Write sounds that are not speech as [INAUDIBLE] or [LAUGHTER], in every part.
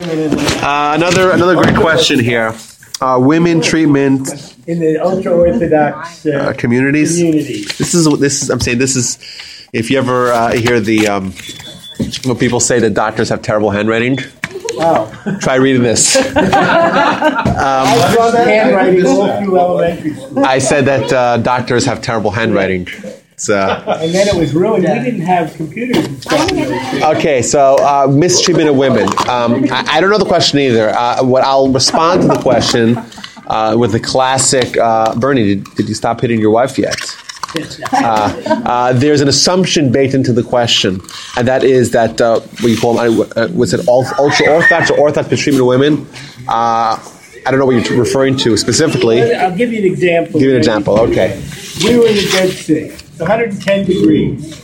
Uh, another another great question here. Uh, women treatment in the ultra orthodox uh, uh, communities. This is this is. I'm saying this is. If you ever uh, hear the um, when people say that doctors have terrible handwriting, Wow. try reading this. [LAUGHS] I saw that handwriting all through elementary school. I said that uh, doctors have terrible handwriting. So, [LAUGHS] And then it was ruined. We didn't have computers and stuff. in those days. okay, so uh, mistreatment of women. Um, I, I don't know the question either. Uh, what I'll respond to the question uh, with the classic uh, Bernie, did, did you stop hitting your wife yet? [LAUGHS] Uh, uh, there's an assumption baked into the question, and that is that uh, what you call uh, was it ultra orthodox or orthodox mistreatment of women? Uh, I don't know what you're referring to specifically. I'll give you an example. Give me an example. Okay. We were in the Dead Sea. It's 110 degrees.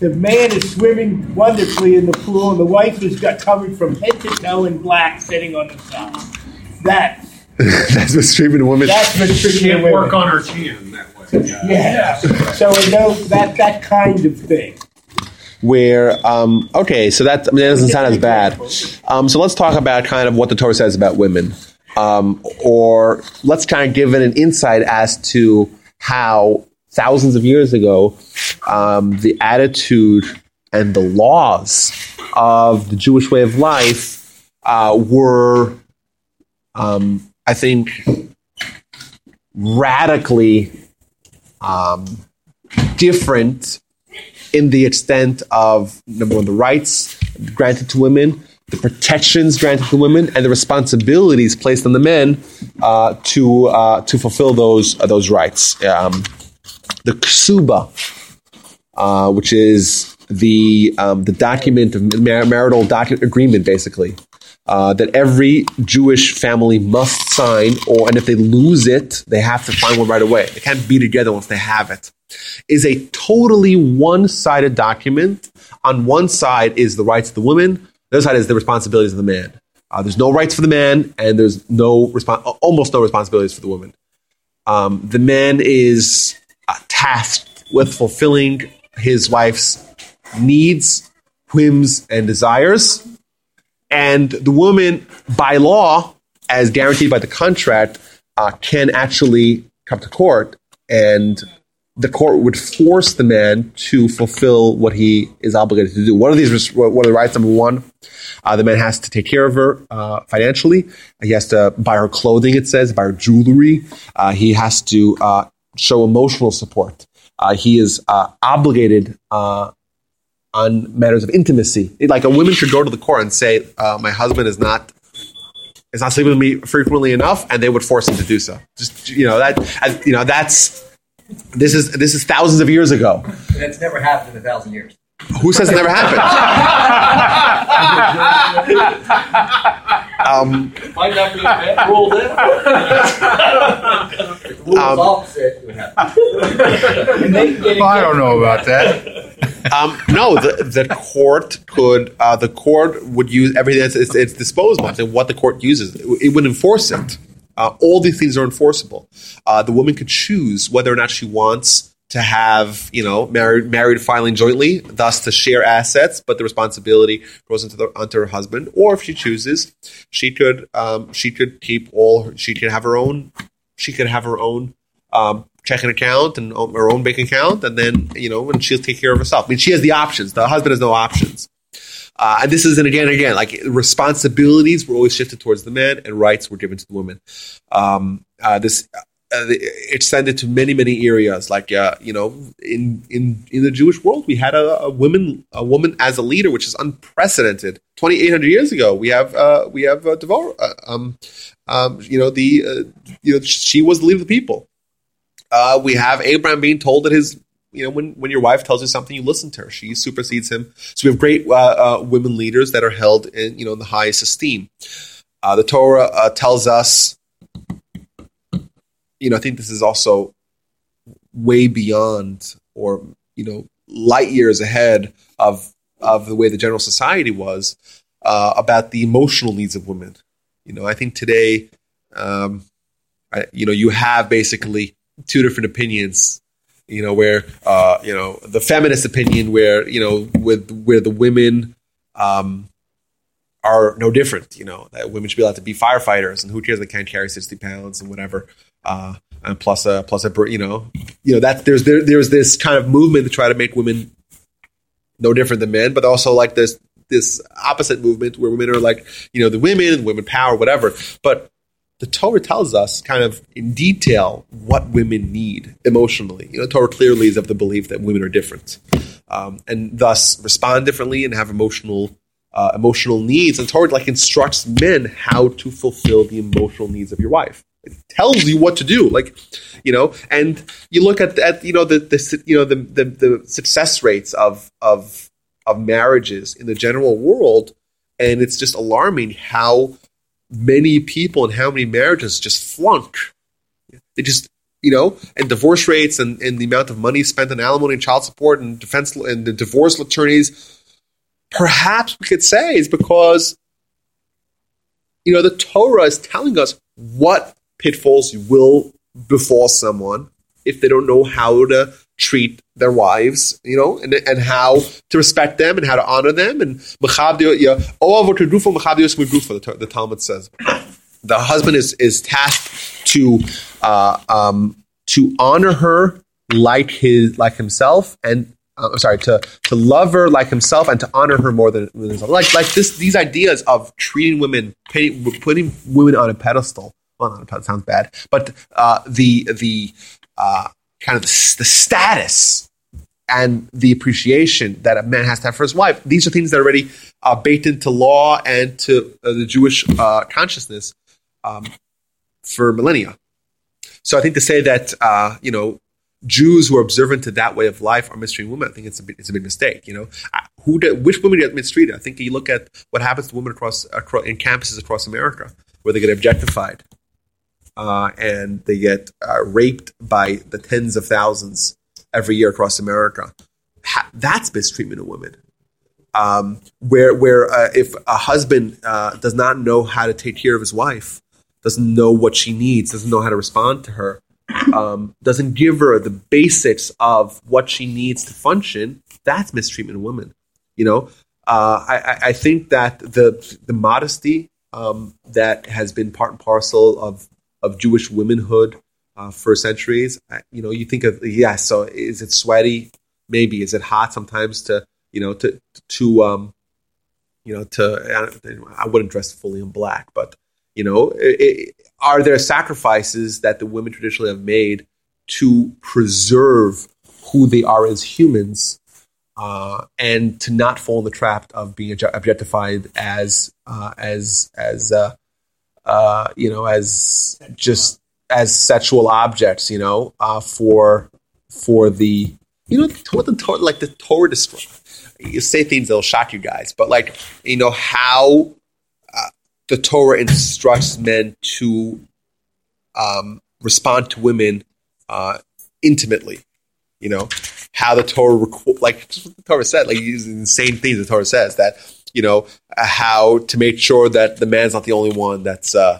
The man is swimming wonderfully in the pool, and the wife has got covered from head to toe in black, sitting on the side. That, [LAUGHS] That's mistreatment of women. that's mistreatment Can't of work on her chin that way. Yeah. So we know that that kind of thing. where um, okay, so that, I mean, that doesn't sound as bad. Um, so let's talk about kind of what the Torah says about women, um, or let's kind of give it an insight as to how thousands of years ago um, the attitude and the laws of the Jewish way of life uh, were, um, I think, radically um, different in the extent of number one, the rights granted to women, the protections granted to women, and the responsibilities placed on the men uh, to uh, to fulfill those uh, those rights. Um, the ksuba, uh, which is the um, the document of mar- marital document agreement, basically. Uh, that every Jewish family must sign, or and if they lose it, they have to find one right away. They can't be together once they have it. Is a totally one-sided document. On one side is the rights of the woman. The other side is the responsibilities of the man. Uh, there's no rights for the man, and there's no respon- almost no responsibilities for the woman. Um, the man is uh, tasked with fulfilling his wife's needs, whims, and desires. And the woman, by law, as guaranteed by the contract, uh, can actually come to court, and the court would force the man to fulfill what he is obligated to do. One of these, one of the rights, number one, uh, the man has to take care of her uh, financially. He has to buy her clothing. It says buy her jewelry. Uh, he has to uh, show emotional support. Uh, he is uh, obligated on matters of intimacy. Like a woman should go to the court and say, "My husband is not is not sleeping with me frequently enough," and they would force him to do so. Just you know that you know that's this is this is thousands of years ago. That's never happened in a thousand years. Who says it never happened? [LAUGHS] um, Might not be that ruled in. If the rule [LAUGHS] Um, opposite, would happen. I don't know about that. [LAUGHS] um, no, the, the court could uh, the court would use everything at its, its disposal. And what the court uses, it would enforce it. Uh, all these things are enforceable. Uh, the woman could choose whether or not she wants to have, you know, married married filing jointly, thus to share assets, but the responsibility goes into the, onto her husband. Or if she chooses, she could um, she could keep all. Her, she could have her own. She could have her own um, checking account and her own bank account, and then you know, and she'll take care of herself. I mean, she has the options. The husband has no options. Uh, and this is, and again and again, like responsibilities were always shifted towards the man, and rights were given to the woman. Um, uh, this uh, it extended to many many areas, like uh, you know, in in in the Jewish world, we had a, a woman a woman as a leader, which is unprecedented. Twenty eight hundred years ago, we have uh, we have uh, Devorah, uh, um, um, you know, the uh, you know, she was the leader of the people. Uh, we have Abraham being told that his you know, when, when your wife tells you something, you listen to her. She supersedes him. So we have great uh, uh, women leaders that are held in, you know, in the highest esteem. Uh, the Torah uh, tells us, you know, I think this is also way beyond or, you know, light years ahead of, of the way the general society was uh, about the emotional needs of women. You know, I think today, um, I, you know, you have basically two different opinions you know where uh, you know the feminist opinion where you know with where the women um, are no different. You know that women should be allowed to be firefighters, and who cares they can't carry sixty pounds and whatever. Uh, and plus a plus a you know you know that there's there, there's this kind of movement to try to make women no different than men, but also like this this opposite movement where women are like you know the women, women power, whatever. But the Torah tells us kind of in detail what women need emotionally. You know, Torah clearly is of the belief that women are different, um, and thus respond differently and have emotional uh, emotional needs. And Torah like instructs men how to fulfill the emotional needs of your wife. It tells you what to do, like you know. And you look at at you know the the you know the the, the success rates of of of marriages in the general world, and it's just alarming how many people and how many marriages just flunk. They just, you know, and divorce rates and, and the amount of money spent on alimony and child support and defense and the divorce attorneys, perhaps we could say is because, you know, the Torah is telling us what pitfalls will befall someone if they don't know how to treat their wives, you know, and, and how to respect them and how to honor them. And the, the Talmud says the husband is is tasked to uh, um, to honor her like his like himself and uh, I'm sorry to to love her like himself and to honor her more than, than himself. Like like this these ideas of treating women putting, putting women on a pedestal. Well, not a pedestal sounds bad, but uh, the the uh, kind of the, the status and the appreciation that a man has to have for his wife. These are things that are already uh, baked into law and to uh, the Jewish uh, consciousness um, for millennia. So I think to say that uh, you know Jews who are observant to that way of life are mistreating women, I think it's a big, it's a big mistake. You know, who which women get mistreated? I think you look at what happens to women across, across in campuses across America where they get objectified uh, and they get uh, raped by the tens of thousands every year across America. Ha- that's mistreatment of women. Um, where where uh, if a husband uh, does not know how to take care of his wife, doesn't know what she needs, doesn't know how to respond to her, um, doesn't give her the basics of what she needs to function, that's mistreatment of women. You know, uh, I, I think that the the modesty um, that has been part and parcel of of Jewish womanhood uh, for centuries. You know, you think of yeah. So is it sweaty? Maybe is it hot sometimes to you know to to um you know to I, wouldn't dress fully in black, but you know, it, are there sacrifices that the women traditionally have made to preserve who they are as humans? Uh, and to not fall in the trap of being objectified as uh, as as uh, uh, you know, as just as sexual objects, you know, uh, for for the you know what the like the Torah destroy. You say things that'll shock you guys, but like you know how uh, the Torah instructs men to um, respond to women uh, intimately. You know how the Torah requ- like the Torah said, like using the same things the Torah says that you know how to make sure that the man's not the only one that's uh,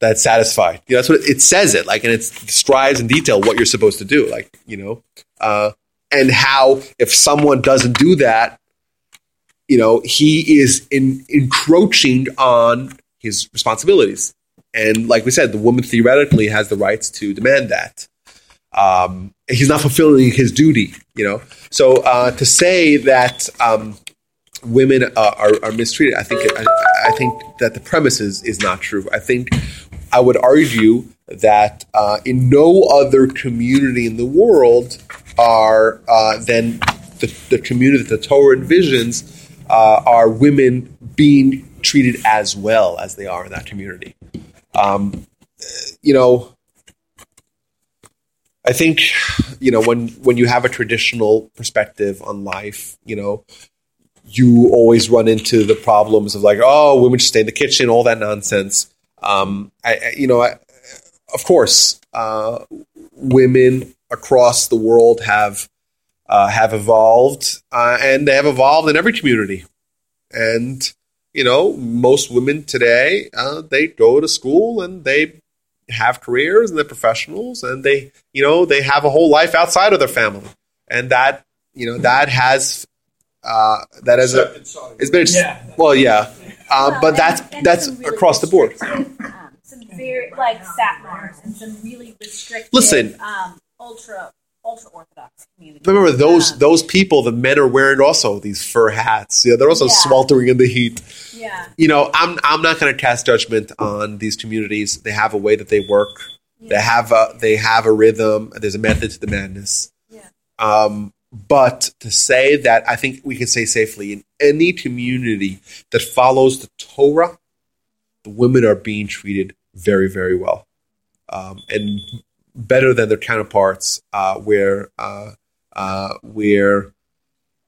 that's satisfied. You know, that's what it, says. It like, and it describes in detail what you're supposed to do. Like, you know, uh, and how if someone doesn't do that, you know, he is in, encroaching on his responsibilities. And like we said, the woman theoretically has the rights to demand that. Um, he's not fulfilling his duty, you know. So uh, to say that um, women uh, are, are, mistreated. I think I, I, think that the premise is, is not true. I think I would argue that uh, in no other community in the world are uh, than the, the, community that the Torah envisions uh, are women being treated as well as they are in that community. Um, you know, I think you know when when you have a traditional perspective on life, you know, you always run into the problems of like, oh, women should stay in the kitchen, all that nonsense. Um, I, you know, I, of course, uh, women across the world have uh, have evolved, uh, and they have evolved in every community. And you know, most women today uh, they go to school and they have careers and they're professionals, and they you know they have a whole life outside of their family, and that you know that has uh, that is a, it's been yeah. well, yeah, Uh, Well, but and- that's and that's really across the board. Um, some very like Satmars and some really restrictive. Listen. um, ultra ultra orthodox communities. Remember those Um, those people, the men are wearing also these fur hats. Yeah, they're also Yeah. sweltering in the heat. Yeah, You know, I'm I'm not going to cast judgment on these communities. They have a way that they work. They have a they have a rhythm. There's a method to the madness. yeah. Um, but to say that, I think we can say safely in any community that follows the Torah, the women are being treated very, very well, um, and better than their counterparts. Uh, where uh, uh, where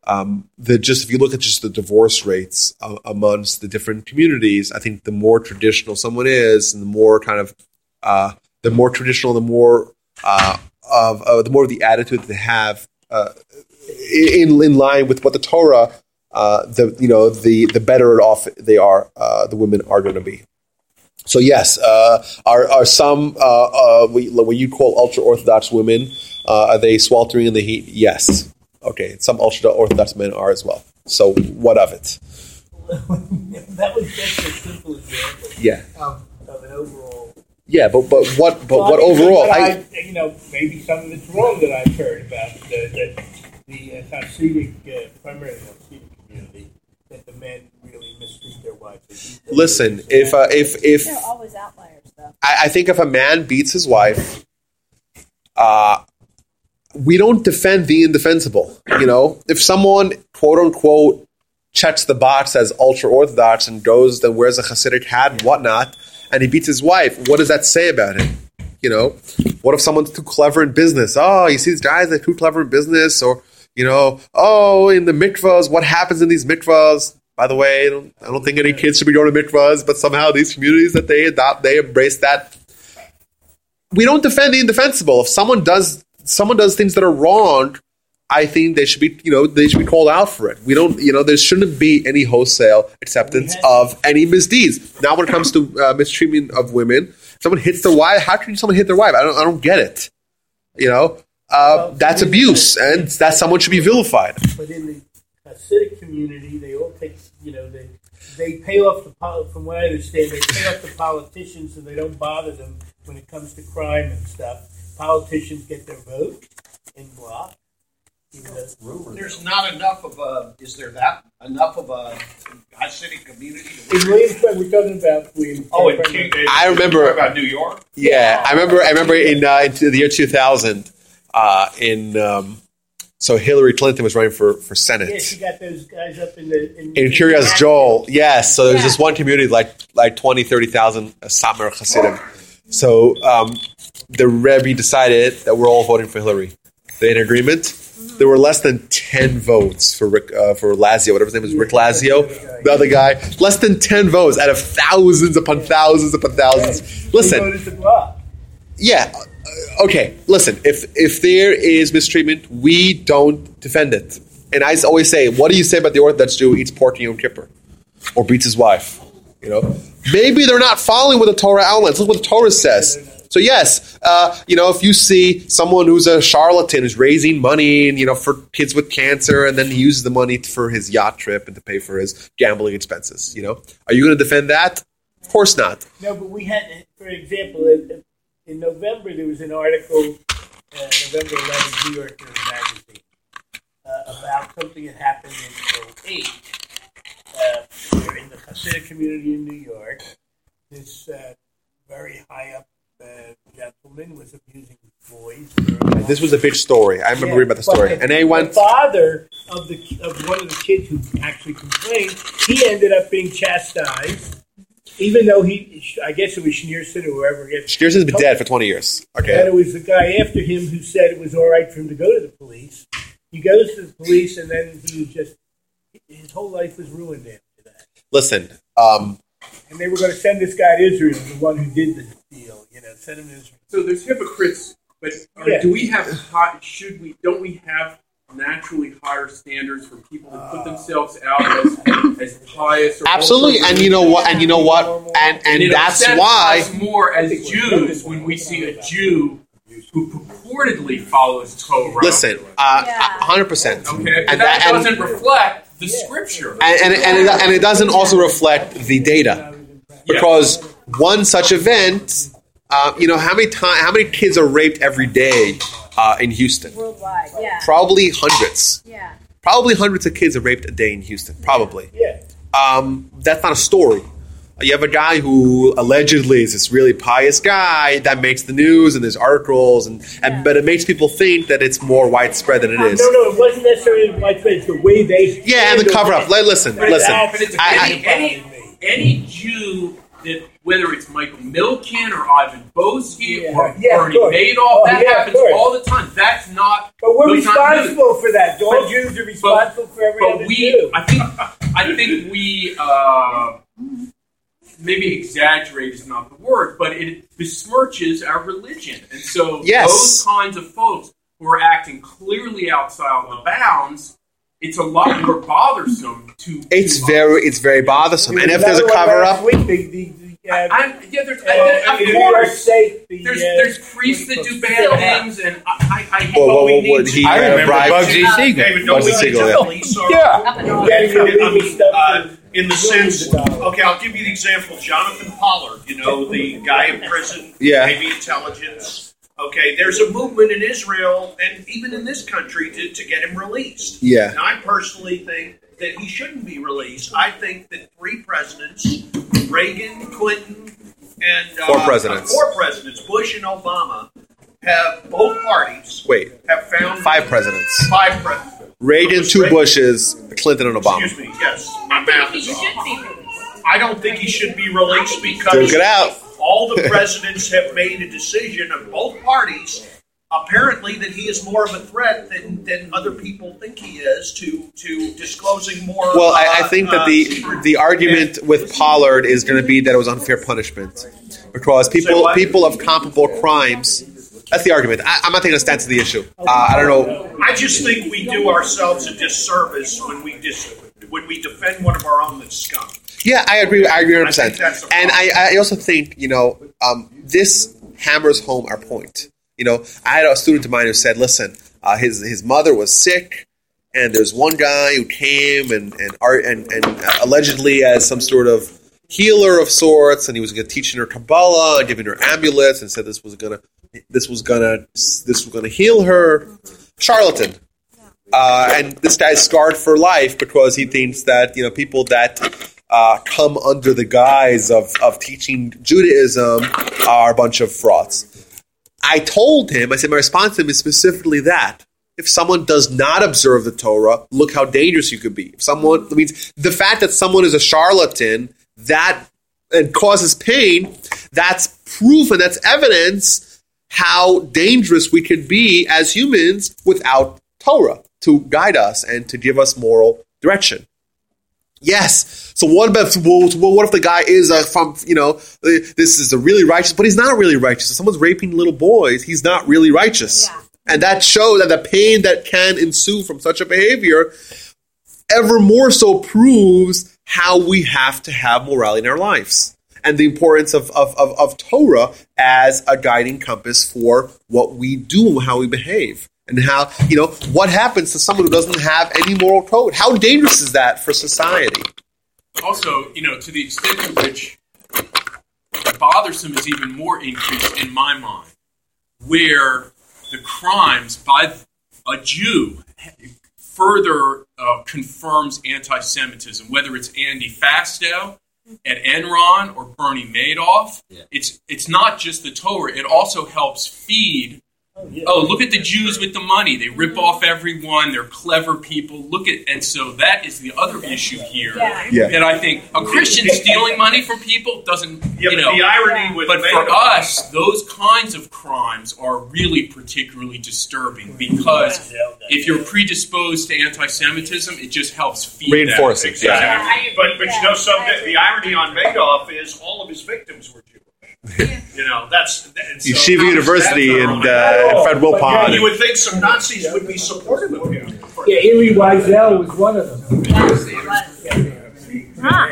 um, the just if you look at just the divorce rates uh, amongst the different communities, I think the more traditional someone is, and the more kind of uh, the more traditional, the more uh, of the more of the attitude they have uh, in in line with what the Torah, uh, the you know the the better off they are, uh, the women are going to be. So yes, uh, are are some uh, uh, what you call ultra orthodox women? Uh, are they sweltering in the heat? Yes. Okay, some ultra orthodox men are as well. So what of it? [LAUGHS] that was just a simple example Yeah, of, of an overall. Yeah, but but what but Well, what I mean, overall? but I, I, you know, maybe some of it's wrong that I've heard about the the, the uh, Hasidic, uh, primarily Hasidic community, that the men really mistreat their wives. They beat them. listen, if uh, if if There are always outliers, though. I, I think if a man beats his wife, uh, we don't defend the indefensible. You know, if someone quote unquote checks the box as ultra orthodox and goes and wears a Hasidic hat and whatnot, and he beats his wife, what does that say about him? You know, what if someone's too clever in business? Oh, you see these guys that are too clever in business, or you know, oh, in the mikvahs, what happens in these mikvahs? By the way, I don't, I don't think any kids should be going to mikvahs, but somehow these communities that they adopt, they embrace that we don't defend the indefensible. If someone does someone does things that are wrong, I think they should be you know they should be called out for it. We don't you know there shouldn't be any wholesale acceptance of any misdeeds. Now when it comes to uh, mistreatment of women, someone hits their wife. How can someone hit their wife? I don't I don't get it. You know. Uh, that's abuse, and that someone should be vilified. But in the Hasidic community, they all take, you know, they they pay off the from what I understand, they pay off the politicians and they don't bother them when it comes to crime and stuff. Politicians get their vote in block. Even though, There's not enough of a, is there that, enough of a Hasidic community? to- in Williamsburg, we're talking about Williamsburg. Oh, in King, I remember- you're about New York? Yeah, I remember. I remember in uh, into the year two thousand. Uh, in um, so Hillary Clinton was running for for Senate. Yeah, she got those guys up in the in, in Kiryas Joel, yes. So there's Yeah. this one community like like 20, 30,000 Satmar Hasidim. So um, the Rebbe decided that we're all voting for Hillary. They had an agreement. There were less than ten votes for Rick uh, for Lazio, whatever his name is, Rick Lazio, the other guy. Less than ten votes out of thousands upon thousands upon thousands. Listen, voted to block. yeah. uh, Okay. Listen. If if there is mistreatment, we don't defend it. And I always say, what do you say about the Orthodox Jew who eats pork in Yom Kippur or beats his wife? You know, maybe they're not following what the Torah outlines. Look what the Torah says. So yes, uh, you know, if you see someone who's a charlatan who's raising money and you know for kids with cancer, and then he uses the money for his yacht trip and to pay for his gambling expenses, you know, are you going to defend that? Of course not. No, but we had, for example, in, in November there was an article, uh, November 11th, New Yorker magazine, uh, about something that happened in 08 uh, in the Hasidic community in New York. This uh, very high up gentleman was abusing boys. This was a big story. I remember Yeah, reading about the story, the- and they went. The father of the of one of the kids who actually complained, he ended up being chastised, even though he, I guess it was Schneerson or whoever. Schneerson's been dead for twenty years. Okay. And it was the guy after him who said it was all right for him to go to the police. He goes to the police, and then he just his whole life was ruined after that. listen. Um, And they were going to send this guy to Israel, the one who did the deal. You know, send him to So there's hypocrites, but are, Yeah. do we have high, should we don't we have naturally higher standards for people to put themselves out as, as pious? Or absolutely, and you know what? And you know what? And and it that's why. us more as Jews when we see a Jew who purportedly follows Torah. Listen, uh, Yeah. hundred percent. okay, but and that, that- doesn't reflect the scripture. and and, and, it, and it doesn't also reflect the data because one such event, uh, you know, how many time, how many kids are raped every day uh, in Houston? Worldwide, yeah. Probably hundreds. Yeah. Probably hundreds of kids are raped a day in Houston. Probably. Yeah. Um, that's not a story. You have a guy who allegedly is this really pious guy that makes the news and there's articles and, and but it makes people think that it's more widespread than it is. No, no, it wasn't necessarily widespread. It's the way they. Yeah, and the cover up. Li- Listen, listen. But it's I- any, any, any Jew that whether it's Michael Milken or Ivan Boesky Yeah. or Yeah, Bernie course. Madoff, Oh, that yeah, happens all the time. That's not. But we're those not responsible for that. All But- Jews are responsible for every but other we, Jew. I think, I think we uh, maybe exaggerate is not the word, but it besmirches our religion, and so Yes. those kinds of folks who are acting clearly outside the bounds, it's a lot more [COUGHS] bothersome to. It's to very, it's very bothersome. And if there's a cover up, week, the, the, the, uh, I'm, yeah, there's, uh, of in New York course. State, the, There's, uh, there's priests that do bad things, and I, I, I well, But what, we what need would to- he I uh, remember bribe? Bugsy Siegel. David, don't Bugsy Siegel, to yeah. police our Yeah. Up and on. Getting I mean, uh, in the sense, okay, I'll give you the example. Jonathan Pollard, you know, the guy in prison, Yeah. Navy intelligence. Okay, there's a movement in Israel and even in this country to, to get him released. Yeah. And I personally think that he shouldn't be released. I think that three presidents, Reagan, Clinton, and uh, Four presidents. four presidents, Bush and Obama, have both parties Wait, have found five presidents: five presidents. Reagan, two Bushes, Clinton, and Obama. Excuse me. Yes, my math is off. I don't think he should be released because Duke it out. All the presidents have made a decision of both parties. Apparently, that he is more of a threat than, than other people think he is to to disclosing more. Well, I, I uh, think that uh, the secret- the argument with Pollard is going to be that it was unfair punishment because people what? people of comparable crimes. That's the argument. I, I'm not taking a stance to the issue. Uh, I don't know. I just think we do ourselves a disservice when we dis- when we defend one of our own that's scum. Yeah, I agree. I agree 100. Percent And I, I also think you know um, this hammers home our point. You know, I had a student of mine who said, "Listen, uh, his his mother was sick, and there's one guy who came and and art and, and uh, allegedly as some sort of healer of sorts, and he was going to teaching her Kabbalah and giving her amulets, and said this was gonna this was gonna this was gonna heal her. Charlatan." Uh, and this guy's scarred for life because he thinks that you know people that uh, come under the guise of, of teaching Judaism are a bunch of frauds. I told him, I said, my response to him is specifically that. If someone does not observe the Torah, look how dangerous you could be. If someone, I mean, the fact that someone is a charlatan that and causes pain, that's proof and that's evidence how dangerous we could be as humans without Torah to guide us and to give us moral direction. Yes. So what about well, what if the guy is uh, from you know this is a really righteous, but he's not really righteous. If someone's raping little boys, he's not really righteous, Yeah. and that shows that the pain that can ensue from such a behavior ever more so proves how we have to have morality in our lives and the importance of, of, of, of Torah as a guiding compass for what we do and how we behave. And how, you know, what happens to someone who doesn't have any moral code? How dangerous is that for society? also, you know, to the extent to which the bothersome is even more increased in my mind, where the crimes by a Jew further uh, confirms anti-Semitism, whether it's Andy Fastow at Enron or Bernie Madoff. It's it's not just the Torah; it also helps feed. Oh, look at the Jews with the money. They rip off everyone. They're clever people. Look at, and so that is the other issue here. Yeah. Yeah. That I think a Christian stealing money from people doesn't, Yeah, you but know. the irony with But for Madoff- us, those kinds of crimes are really particularly disturbing because if you're predisposed to anti-Semitism, it just helps feed Reinforce that. it, yeah. Exactly. But but you know, some the irony on Madoff is all of his victims were Jewish. [LAUGHS] you know, that's and so Yeshiva how University and uh, on? Fred Wilpon. And you would think some Nazis would be supportive of him. Yeah, Elie Wiesel was one of them.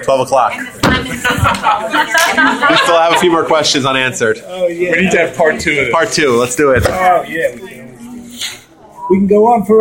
12 o'clock. And the time is We still have a few more questions unanswered. Oh yeah. We need to have part two. Part two, let's do it. Oh yeah. We can, we can go on for.